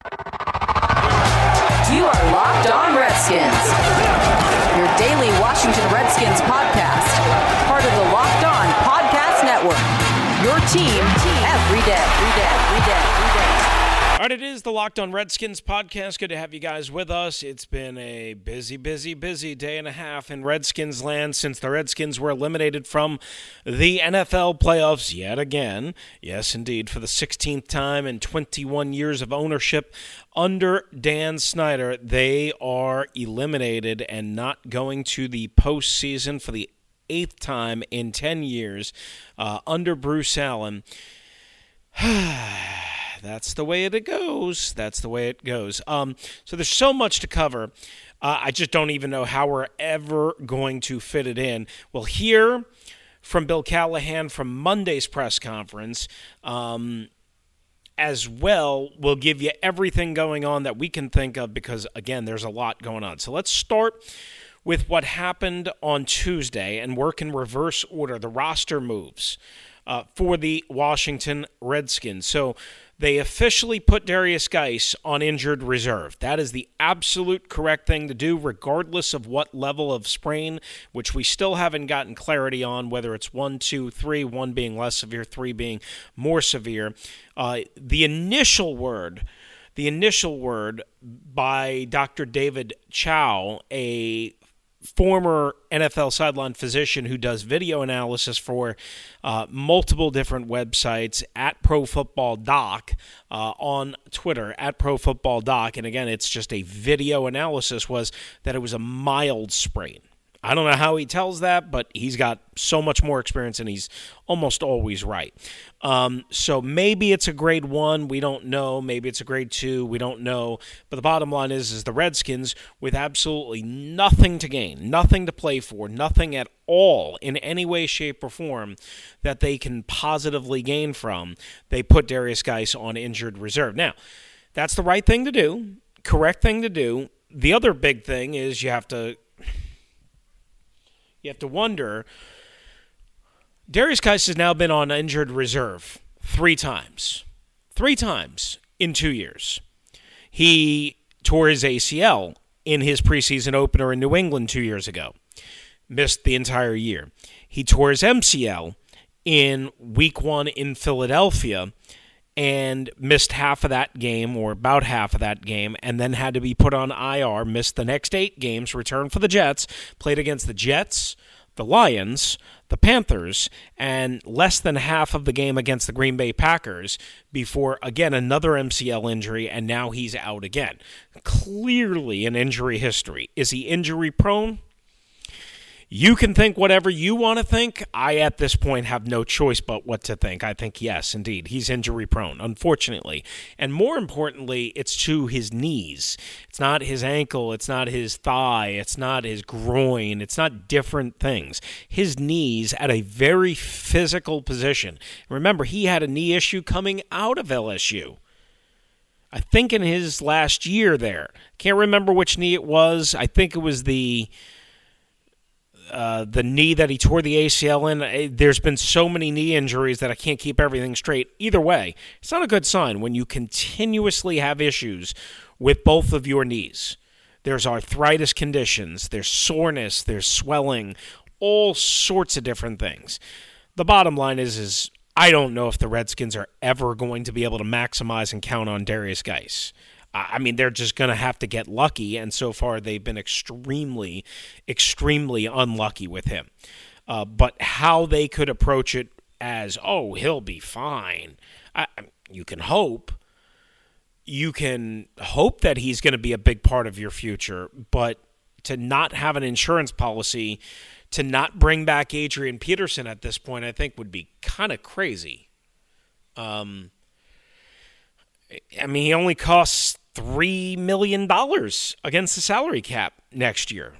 You are Locked On Redskins, your daily Washington Redskins podcast, part of the Locked On Podcast Network. Your team every day, every day, every day. All right, it is the Locked On Redskins podcast. Good to have you guys with us. It's been a busy, busy, busy day and a half in Redskins land since the Redskins were eliminated from the NFL playoffs yet again. Yes, indeed, for the 16th time in 21 years of ownership under Dan Snyder, they are eliminated and not going to the postseason for the eighth time in 10 years uh, under Bruce Allen. that's the way it goes. That's the way it goes. Um, so there's so much to cover. Uh, I just don't even know how we're ever going to fit it in. We'll hear from Bill Callahan from Monday's press conference. Um, as well, we'll give you everything going on that we can think of because, again, there's a lot going on. So let's start with what happened on Tuesday and work in reverse order the roster moves uh, for the Washington Redskins. So they officially put Derrius Guice on injured reserve. That is the absolute correct thing to do, regardless of what level of sprain, which we still haven't gotten clarity on, whether it's one, two, three, one being less severe, three being more severe. Uh, the initial word the initial word by Dr. David Chao, a former NFL sideline physician who does video analysis for uh, multiple different websites at Pro Football Doc uh, on Twitter at Pro Football Doc, and again, it's just a video analysis. Was that it was a mild sprain. I don't know how he tells that, but he's got so much more experience and he's almost always right. Um, so maybe it's a grade one. We don't know. Maybe it's a grade two. We don't know. But the bottom line is, is the Redskins with absolutely nothing to gain, nothing to play for, nothing at all in any way, shape, or form that they can positively gain from. They put Derrius Guice on injured reserve. Now, that's the right thing to do, correct thing to do. The other big thing is you have to you have to wonder. Derrius Guice has now been on injured reserve three times. Three times in two years. He tore his ACL in his preseason opener in New England two years ago, missed the entire year. He tore his MCL in week one in Philadelphia and missed half of that game or about half of that game and then had to be put on IR, missed the next eight games, returned for the Jets, played against the Jets, the Lions, the Panthers, and less than half of the game against the Green Bay Packers before, again, another MCL injury, and now he's out again. Clearly an injury history. Is he injury prone? You can think whatever you want to think. I, at this point, have no choice but what to think. I think, yes, indeed, he's injury prone, unfortunately. And more importantly, it's to his knees. It's not his ankle, it's not his thigh, it's not his groin, it's not different things. His knees at a very physical position. Remember, he had a knee issue coming out of LSU. I think in his last year there. Can't remember which knee it was. I think it was the uh, the knee that he tore the ACL in. Eh, there's been so many knee injuries that I can't keep everything straight. Either way, it's not a good sign when you continuously have issues with both of your knees. There's arthritis conditions, there's soreness, there's swelling, all sorts of different things. The bottom line is is I don't know if the Redskins are ever going to be able to maximize and count on Derrius Guice. I mean, they're just going to have to get lucky. And so far, they've been extremely, extremely unlucky with him. Uh, but how they could approach it as, oh, he'll be fine, I, you can hope. You can hope that he's going to be a big part of your future, but to not have an insurance policy, to not bring back Adrian Peterson at this point, I think would be kind of crazy. Um, I mean, he only costs $3 million against the salary cap next year.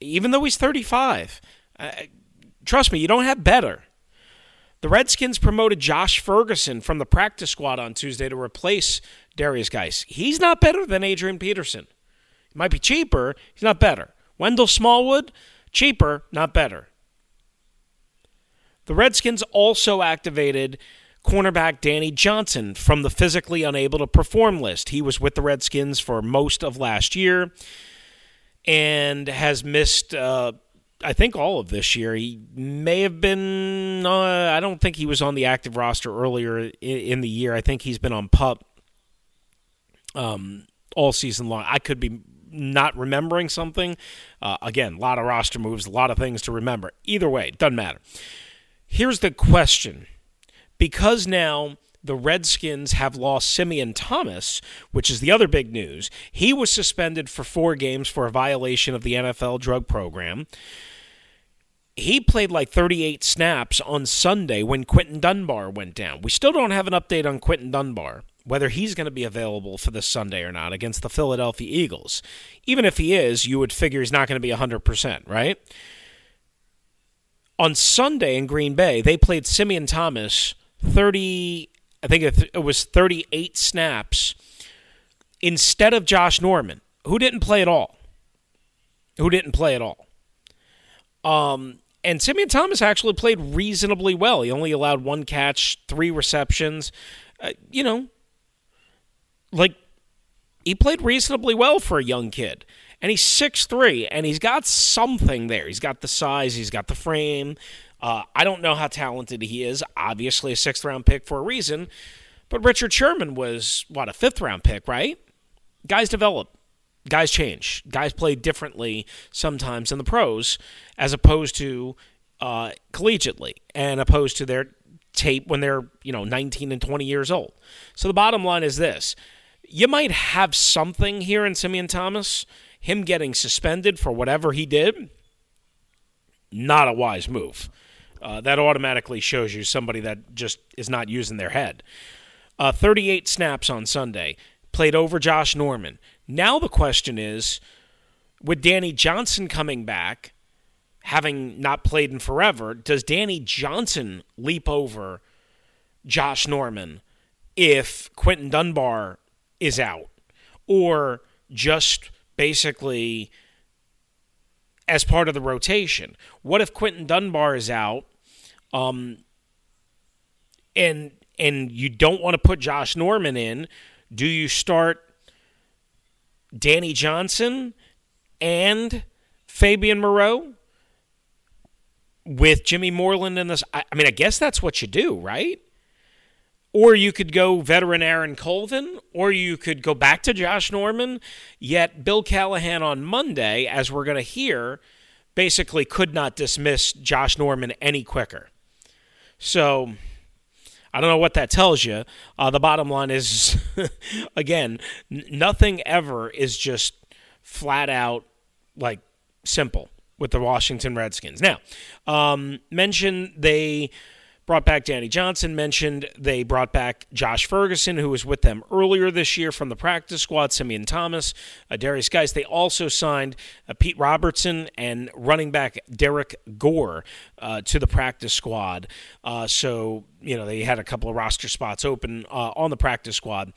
even though he's 35. Uh, trust me, you don't have better. The Redskins promoted Josh Ferguson from the practice squad on Tuesday to replace Derrius Guice. He's not better than Adrian Peterson. He might be cheaper, he's not better. Wendell Smallwood, cheaper, not better. The Redskins also activated cornerback Danny Johnson from the physically unable to perform list. He was with the Redskins for most of last year and has missed, uh, I think, all of this year. He may have been, uh, I don't think he was on the active roster earlier in, the year. I think he's been on pup um, all season long. I could be not remembering something. Uh, again, a lot of roster moves, a lot of things to remember. Either way, doesn't matter. Here's the question because now the Redskins have lost Simeon Thomas, which is the other big news. He was suspended for four games for a violation of the NFL drug program. He played like 38 snaps on Sunday when Quinton Dunbar went down. We still don't have an update on Quinton Dunbar, whether he's going to be available for this Sunday or not against the Philadelphia Eagles. Even if he is, you would figure he's not going to be 100%, right? On Sunday in Green Bay, they played Simeon Thomas 30, I think it was 38 snaps instead of Josh Norman, who didn't play at all. Who didn't play at all. Um, and Simeon Thomas actually played reasonably well. He only allowed one catch, three receptions. Uh, you know, like he played reasonably well for a young kid and he's six three, and he's got something there. He's got the size, he's got the frame. Uh, I don't know how talented he is. Obviously, a sixth round pick for a reason. But Richard Sherman was, what, a fifth round pick, right? Guys develop. Guys change. Guys play differently sometimes in the pros as opposed to uh, collegiately and opposed to their tape when they're, you know, 19 and 20 years old. So the bottom line is this you might have something here in Simeon Thomas him getting suspended for whatever he did, not a wise move. Uh, that automatically shows you somebody that just is not using their head. Uh, 38 snaps on Sunday, played over Josh Norman. Now the question is with Danny Johnson coming back, having not played in forever, does Danny Johnson leap over Josh Norman if Quinton Dunbar is out? Or just basically as part of the rotation. What if Quinton Dunbar is out, um, and and you don't want to put Josh Norman in? Do you start Danny Johnson and Fabian Moreau with Jimmy Moreland in this? I, I mean, I guess that's what you do, right? Or you could go veteran Aaron Colvin, or you could go back to Josh Norman. Yet Bill Callahan on Monday, as we're going to hear, basically could not dismiss Josh Norman any quicker. So I don't know what that tells you. Uh, the bottom line is, again, n- nothing ever is just flat out like simple with the Washington Redskins. Now, um, mention they brought back Danny Johnson, mentioned they brought back Josh Ferguson, who was with them earlier this year from the practice squad, Simeon Thomas, uh, Derrius Guice. They also signed uh, Pete Robertson and running back Derrick Gore uh, to the practice squad. Uh, so, you know, they had a couple of roster spots open uh, on the practice squad.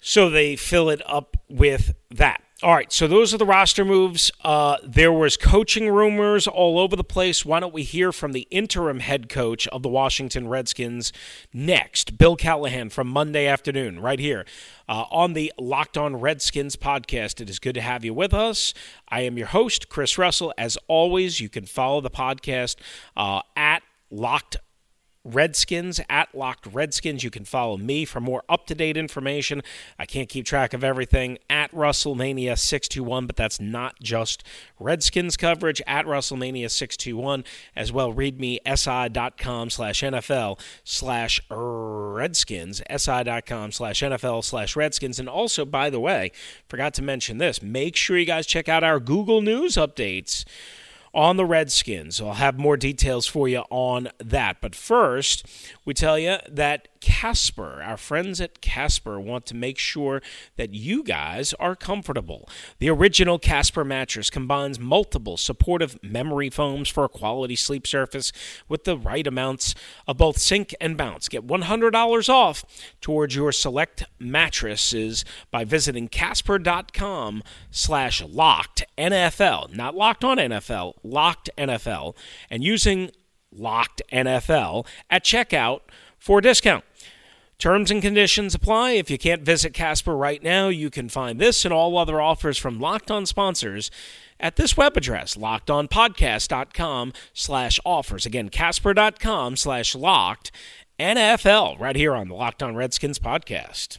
So they fill it up with that. All right, so those are the roster moves. Uh, there was coaching rumors all over the place. Why don't we hear from the interim head coach of the Washington Redskins next? Bill Callahan from Monday afternoon, right here uh, on the Locked On Redskins podcast. It is good to have you with us. I am your host, Chris Russell. As always, you can follow the podcast uh, at Locked Redskins at Locked Redskins. You can follow me for more up to date information. I can't keep track of everything at Russellmania621, but that's not just Redskins coverage at Russellmania621 as well. Read me si.com slash NFL slash Redskins, si.com slash NFL slash Redskins. And also, by the way, forgot to mention this make sure you guys check out our Google News updates on the Redskins. I'll have more details for you on that. But first, we tell you that Casper. Our friends at Casper want to make sure that you guys are comfortable. The original Casper mattress combines multiple supportive memory foams for a quality sleep surface with the right amounts of both sink and bounce. Get $100 off towards your select mattresses by visiting casper.com slash locked NFL, not locked on NFL, locked NFL, and using locked NFL at checkout for a discount. Terms and conditions apply. If you can't visit Casper right now, you can find this and all other offers from Locked On sponsors at this web address, lockedonpodcast.com slash offers. Again, casper.com slash locked NFL right here on the Locked On Redskins podcast.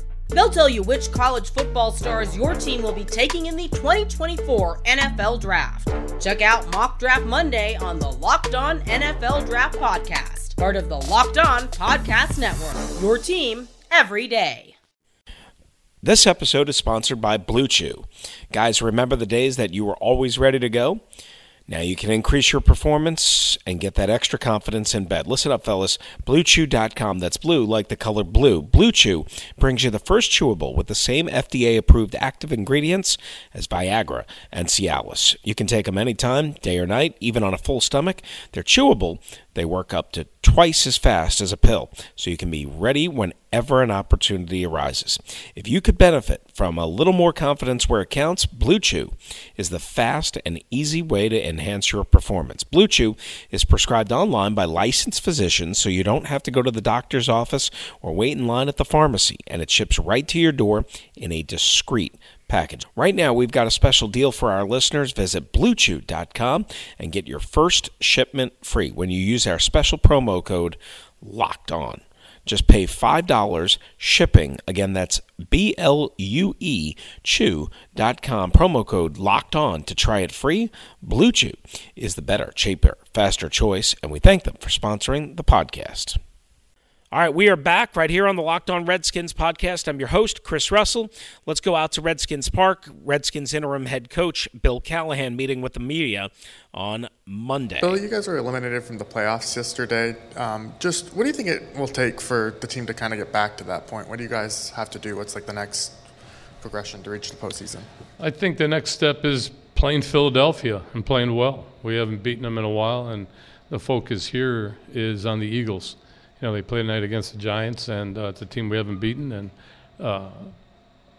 They'll tell you which college football stars your team will be taking in the 2024 NFL Draft. Check out Mock Draft Monday on the Locked On NFL Draft Podcast part of the Locked On Podcast Network. Your team every day. This episode is sponsored by Blue Chew. Guys, remember the days that you were always ready to go? Now you can increase your performance and get that extra confidence in bed. Listen up, fellas. BlueChew.com. That's blue like the color blue. Blue Chew brings you the first chewable with the same FDA approved active ingredients as Viagra and Cialis. You can take them anytime, day or night, even on a full stomach. They're chewable they work up to twice as fast as a pill, so you can be ready whenever an opportunity arises. If you could benefit from a little more confidence where it counts, Blue Chew is the fast and easy way to enhance your performance. Blue Chew is prescribed online by licensed physicians, so you don't have to go to the doctor's office or wait in line at the pharmacy, and it ships right to your door in a discreet package. Right now, we've got a special deal for our listeners. Visit bluechew.com and get your first shipment free when you use our special promo code LOCKED ON. Just pay $5 shipping. Again, that's B L U E Chew.com. Promo code locked on to try it free. Blue Chew is the better, cheaper, faster choice, and we thank them for sponsoring the podcast. All right, we are back right here on the Locked On Redskins podcast. I'm your host, Chris Russell. Let's go out to Redskins Park. Redskins interim head coach Bill Callahan meeting with the media on Monday. Bill, you guys were eliminated from the playoffs yesterday. Um, just what do you think it will take for the team to kind of get back to that point? What do you guys have to do? What's like the next progression to reach the postseason? I think the next step is playing Philadelphia and playing well. We haven't beaten them in a while, and the focus here is on the Eagles you know, they play tonight against the Giants, and uh, it's a team we haven't beaten. And uh,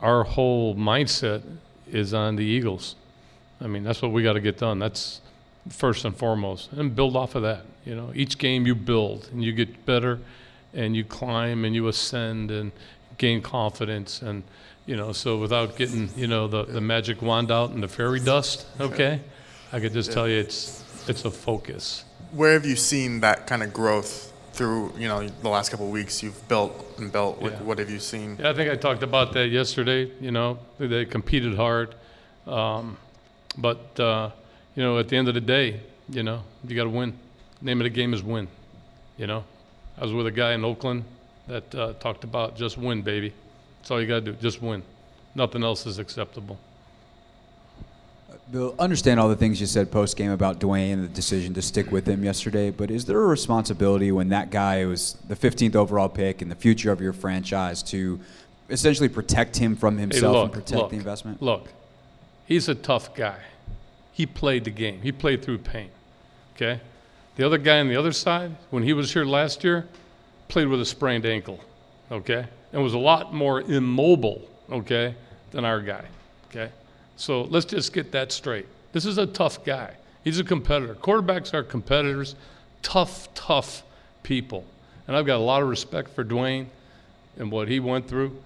our whole mindset is on the Eagles. I mean, that's what we got to get done. That's first and foremost, and build off of that. You know, each game you build and you get better, and you climb and you ascend and gain confidence. And you know, so without getting you know the, the magic wand out and the fairy dust, okay, I could just tell you it's it's a focus. Where have you seen that kind of growth through you know the last couple of weeks you've built and built what, yeah. what, have you seen? Yeah i think i talked about that yesterday you know they competed hard. Um, but uh, you know at the end of the day you know you got to win. Name of the game is win you know. I was with a guy in oakland that uh, talked about just win baby. That's all you got to do just win. Nothing else is acceptable Bill, understand all the things you said post game about Dwayne and the decision to stick with him yesterday, but is there a responsibility when that guy was the 15th overall pick and the future of your franchise to essentially protect him from himself hey, look, and protect look, the investment? Look, he's a tough guy. He played the game. He played through pain. Okay? The other guy on the other side, when he was here last year, played with a sprained ankle. Okay? And was a lot more immobile, okay, than our guy. Okay? So let's just get that straight. This is a tough guy. He's a competitor. Quarterbacks are competitors, tough, tough people. And I've got a lot of respect for Dwayne and what he went through,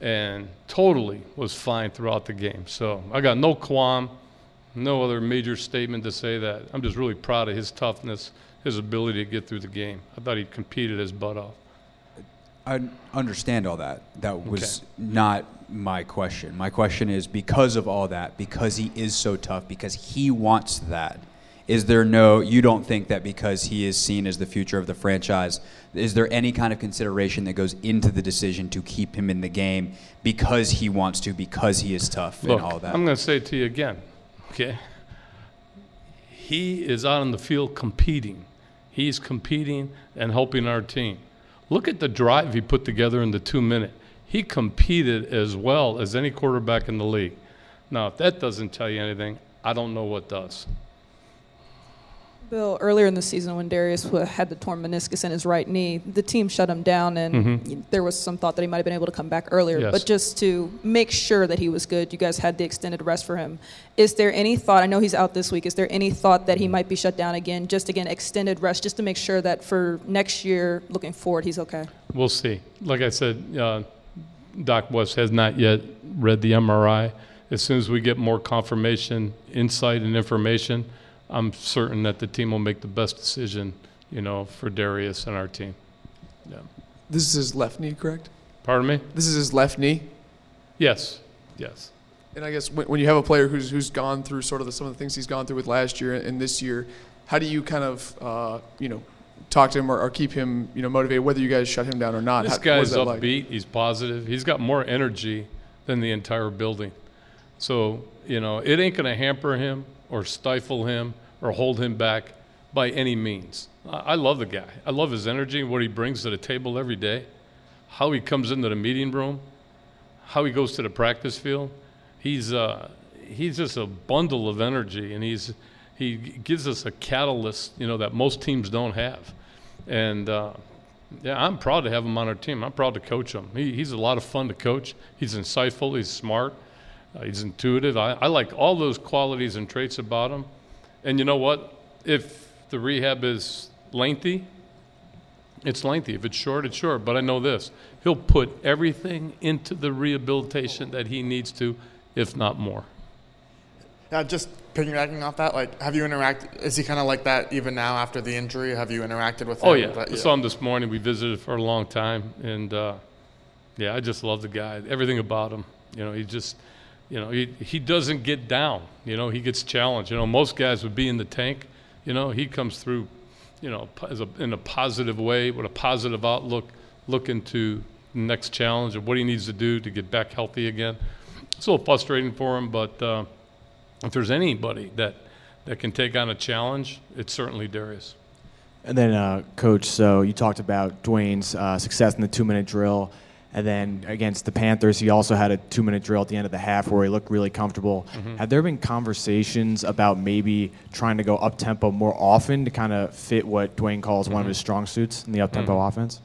and totally was fine throughout the game. So I got no qualm, no other major statement to say that. I'm just really proud of his toughness, his ability to get through the game. I thought he competed his butt off. I understand all that. That was okay. not my question. My question is because of all that, because he is so tough, because he wants that, Is there no, you don't think that because he is seen as the future of the franchise, is there any kind of consideration that goes into the decision to keep him in the game because he wants to, because he is tough Look, and all that? I'm going to say it to you again, okay? He is out on the field competing. He's competing and helping our team. Look at the drive he put together in the two minute. He competed as well as any quarterback in the league. Now, if that doesn't tell you anything, I don't know what does. Bill, earlier in the season when Derrius had the torn meniscus in his right knee, the team shut him down, and there was some thought that he might have been able to come back earlier. Yes. But just to make sure that he was good, you guys had the extended rest for him. Is there any thought? I know he's out this week. Is there any thought that he might be shut down again? Just again, extended rest, just to make sure that for next year, looking forward, he's okay. We'll see. Like I said, uh, Doc West has not yet read the MRI. As soon as we get more confirmation, insight, and information, I'm certain that the team will make the best decision, you know, for Derrius and our team. Yeah. This is his left knee, correct? Pardon me? This is his left knee. Yes. Yes. And I guess when, when you have a player who's who's gone through sort of the, some of the things he's gone through with last year and this year, how do you kind of uh, you know talk to him or, or keep him you know motivated, whether you guys shut him down or not? This How- guy's that like? upbeat. He's positive. He's got more energy than the entire building. So, you know, it ain't going to hamper him or stifle him or hold him back by any means. I, I love the guy. I love his energy, what he brings to the table every day, how he comes into the meeting room, how he goes to the practice field. He's, uh, he's just a bundle of energy, and he's, he gives us a catalyst, you know, that most teams don't have. And, uh, yeah, I'm proud to have him on our team. I'm proud to coach him. He, he's a lot of fun to coach. He's insightful. He's smart. Uh, he's intuitive. I, I like all those qualities and traits about him. And you know what? If the rehab is lengthy, it's lengthy. If it's short, it's short. But I know this he'll put everything into the rehabilitation that he needs to, if not more. Yeah, just piggybacking off that, like, have you interacted? Is he kind of like that even now after the injury? Have you interacted with him? Oh yeah, But, I saw him this morning. We visited for a long time, and uh, yeah, I just love the guy. Everything about him. You know, he just, you know, he he doesn't get down. You know, he gets challenged. You know, most guys would be in the tank. You know, he comes through, you know, as a, in a positive way with a positive outlook, looking to the next challenge of what he needs to do to get back healthy again. It's a little frustrating for him, but uh, if there's anybody that that can take on a challenge, it's certainly Derrius. And then, uh, Coach, so you talked about Dwayne's uh, success in the two minute drill. And then against the Panthers, he also had a two minute drill at the end of the half where he looked really comfortable. Have there been conversations about maybe trying to go up tempo more often to kind of fit what Dwayne calls one of his strong suits in the up tempo offense?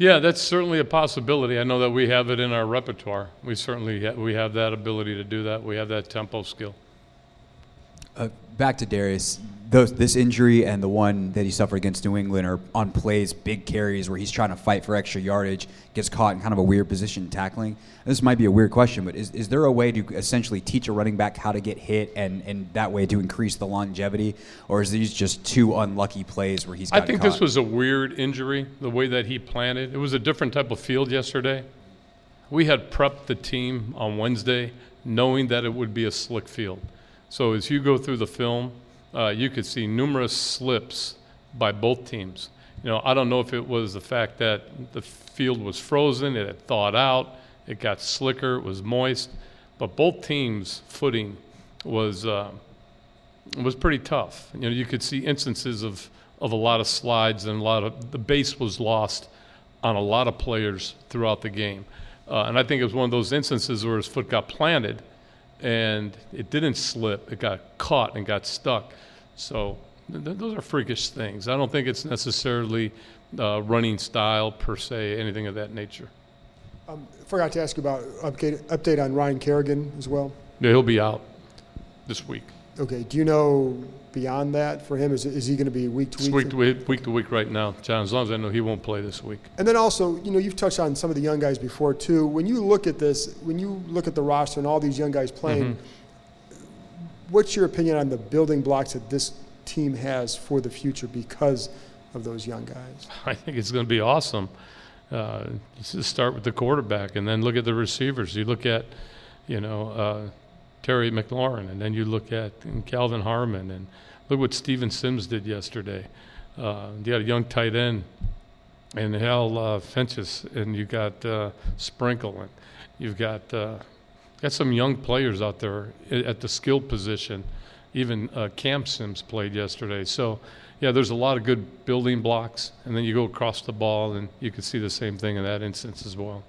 Yeah, that's certainly a possibility. I know that we have it in our repertoire. We certainly ha- we have that ability to do that. We have that tempo skill. Uh, back to Derrius. Those, this injury and the one that he suffered against New England are on plays, big carries where he's trying to fight for extra yardage, gets caught in kind of a weird position tackling. This might be a weird question, but is, is there a way to essentially teach a running back how to get hit and, and that way to increase the longevity? Or is these just two unlucky plays where he's I think caught? this was a weird injury, the way that he planted. It was a different type of field yesterday. We had prepped the team on Wednesday knowing that it would be a slick field. So as you go through the film, uh, you could see numerous slips by both teams. You know, I don't know if it was the fact that the field was frozen, it had thawed out, it got slicker, it was moist, but both teams' footing was uh, was pretty tough. You know, you could see instances of, of a lot of slides and a lot of the base was lost on a lot of players throughout the game. Uh, and I think it was one of those instances where his foot got planted and it didn't slip. It got caught and got stuck. So th- th- those are freakish things. I don't think it's necessarily uh, running style per se, anything of that nature. Um, forgot to ask you about update, update on Ryan Kerrigan as well. Yeah, he'll be out this week. Okay, do you know beyond that for him? Is, is he going to be week to It's week? week to week, week to week right now, John. As long as I know he won't play this week. And then also, you know, you've touched on some of the young guys before too. When you look at this, when you look at the roster and all these young guys playing, what's your opinion on the building blocks that this team has for the future because of those young guys? I think it's going to be awesome. Uh, just start with the quarterback, and then look at the receivers. You look at, you know, uh, Terry McLaurin, and then you look at Kelvin Harmon, and Look what Steven Sims did yesterday. Uh, you got a young tight end, and Hal uh, Finches, and you got uh, Sprinkle, and you've got uh, got some young players out there at the skill position. Even uh, Cam Sims played yesterday. So, yeah, there's a lot of good building blocks, and then you go across the ball, and you can see the same thing in that instance as well.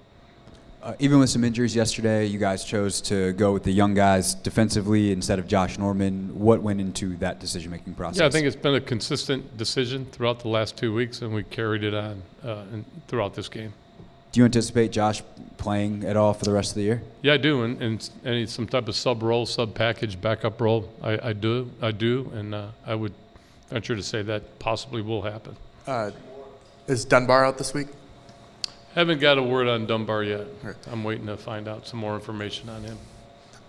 Uh, even with some injuries yesterday, you guys chose to go with the young guys defensively instead of Josh Norman. What went into that decision-making process? Yeah, I think it's been a consistent decision throughout the last two weeks, and we carried it on uh, in, throughout this game. Do you anticipate Josh playing at all for the rest of the year? Yeah, I do, and, and any some type of sub role, sub package, backup role, I, I do, I do, and uh, I would venture to say that possibly will happen. Uh, is Dunbar out this week? Haven't got a word on Dunbar yet. I'm waiting to find out some more information on him.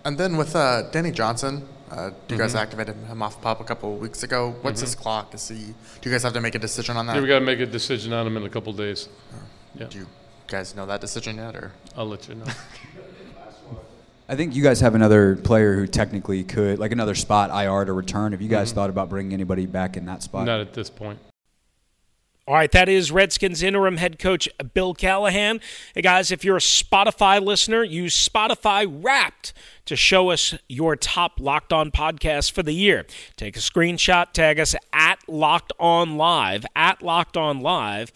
And then with uh, Danny Johnson, uh, you guys Mhm. activated him off PUP a couple of weeks ago. What's Mhm. his clock? Is he? Do you guys have to make a decision on that? Yeah, we got to make a decision on him in a couple days. Yeah. Do you guys know that decision yet, or? I'll let you know. I think you guys have another player who technically could, like another spot IR to return. Have you guys Mhm. thought about bringing anybody back in that spot? Not at this point. All right, that is Redskins interim head coach Bill Callahan. Hey guys, if you're a Spotify listener, use Spotify Wrapped to show us your top Locked On podcast for the year. Take a screenshot, tag us at Locked On Live, at Locked On Live,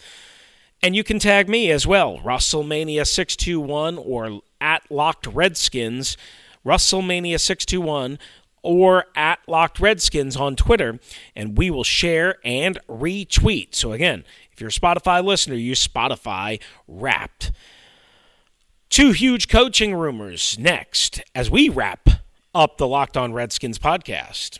and you can tag me as well, Russellmania621 or at Locked Redskins, Russellmania621 or at Locked Redskins on Twitter, and we will share and retweet. So, again, if you're a Spotify listener, use Spotify Wrapped. Two huge coaching rumors next as we wrap up the Locked On Redskins podcast.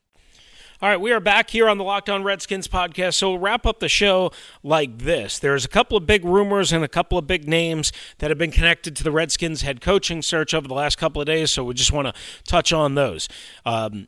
All right, we are back here on the Locked On Redskins podcast. So we'll wrap up the show like this. There's a couple of big rumors and a couple of big names that have been connected to the Redskins head coaching search over the last couple of days. So we just want to touch on those. Um,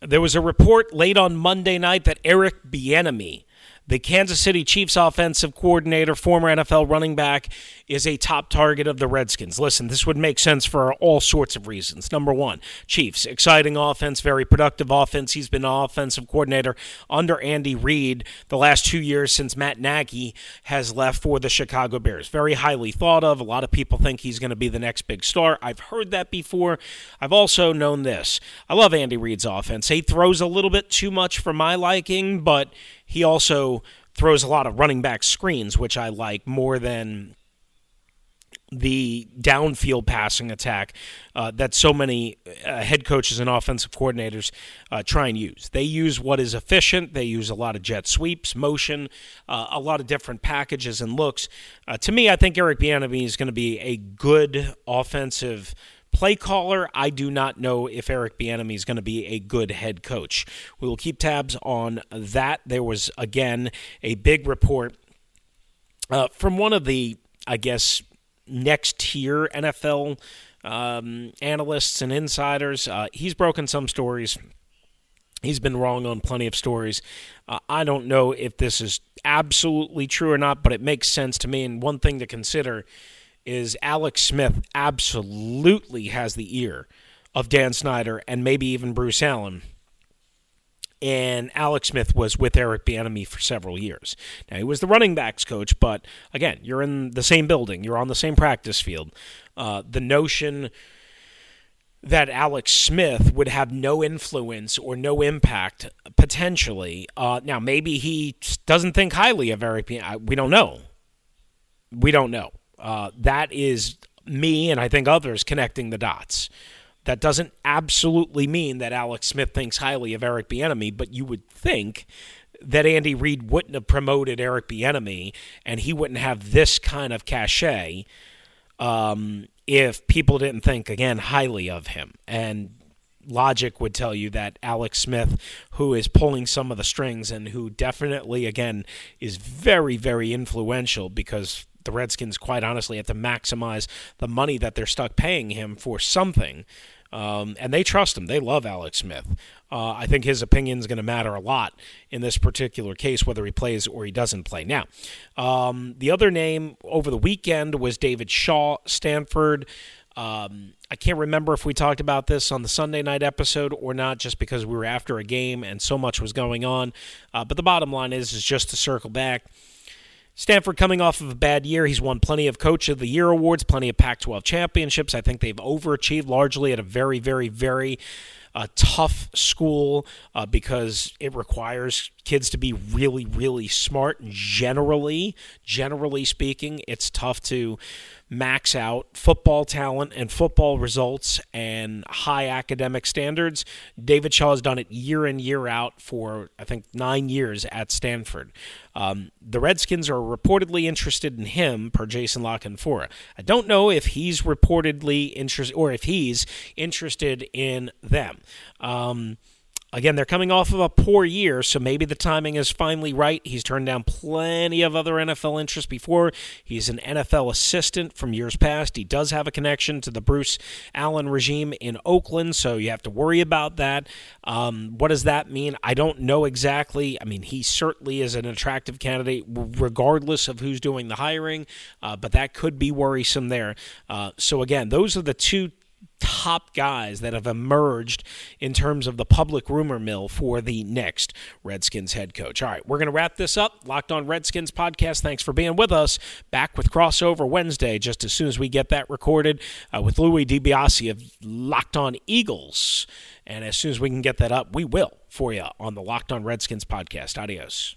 there was a report late on Monday night that Eric Bieniemy, the Kansas City Chiefs offensive coordinator, former NFL running back, is a top target of the Redskins. Listen, this would make sense for all sorts of reasons. Number one, Chiefs, exciting offense, very productive offense. He's been offensive coordinator under Andy Reid the last two years since Matt Nagy has left for the Chicago Bears. Very highly thought of. A lot of people think he's going to be the next big star. I've heard that before. I've also known this. I love Andy Reid's offense. He throws a little bit too much for my liking, but he also throws a lot of running back screens, which I like more than the downfield passing attack uh, that so many uh, head coaches and offensive coordinators uh, try and use. They use what is efficient. They use a lot of jet sweeps, motion, uh, a lot of different packages and looks. Uh, to me, I think Eric Bieniemy is going to be a good offensive play caller. I do not know if Eric Bieniemy is going to be a good head coach. We will keep tabs on that. There was again a big report uh, from one of the, I guess, next tier NFL um, analysts and insiders. Uh, he's broken some stories. He's been wrong on plenty of stories. Uh, I don't know if this is absolutely true or not, but it makes sense to me. And one thing to consider is Alex Smith absolutely has the ear of Dan Snyder and maybe even Bruce Allen. And Alex Smith was with Eric Bieniemy for several years. Now he was the running backs coach, but again, you're in the same building, you're on the same practice field. Uh, the notion that Alex Smith would have no influence or no impact potentially. Uh, now maybe he doesn't think highly of Eric. We don't know. We don't know. Uh, that is me and I think others connecting the dots. That doesn't absolutely mean that Alex Smith thinks highly of Eric Bieniemy, but you would think that Andy Reid wouldn't have promoted Eric Bieniemy and he wouldn't have this kind of cachet um, if people didn't think again highly of him. And logic would tell you that Alex Smith, who is pulling some of the strings and who definitely, again, is very, very influential because the Redskins, quite honestly, have to maximize the money that they're stuck paying him for something. Um, and they trust him. They love Alex Smith. Uh, I think his opinion is going to matter a lot in this particular case, whether he plays or he doesn't play. Now, um, the other name over the weekend was David Shaw, Stanford. Um, I can't remember if we talked about this on the Sunday night episode or not, just because we were after a game and so much was going on. Uh, but the bottom line is, is just to circle back. Stanford coming off of a bad year. He's won plenty of Coach of the Year awards, plenty of Pac 12 championships. I think they've overachieved largely at a very, very, very uh, tough school uh, because it requires kids to be really, really smart. Generally, generally speaking, it's tough to max out football talent and football results and high academic standards. David Shaw has done it year in, year out for, I think, nine years at Stanford. Um, the Redskins are reportedly interested in him, per Jason La Canfora. I don't know if he's reportedly interested or if he's interested in them. Um, Again, they're coming off of a poor year, so maybe the timing is finally right. He's turned down plenty of other NFL interest before. He's an NFL assistant from years past. He does have a connection to the Bruce Allen regime in Oakland, so you have to worry about that. Um, what does that mean? I don't know exactly. I mean, he certainly is an attractive candidate, regardless of who's doing the hiring, uh, but that could be worrisome there. Uh, so, again, those are the two top guys that have emerged in terms of the public rumor mill for the next Redskins head coach. All right, we're going to wrap this up. Locked on Redskins podcast. Thanks for being with us. Back with crossover Wednesday, just as soon as we get that recorded uh, with Louis DiBiase of Locked on Eagles. And as soon as we can get that up, we will for you on the Locked on Redskins podcast. Adios.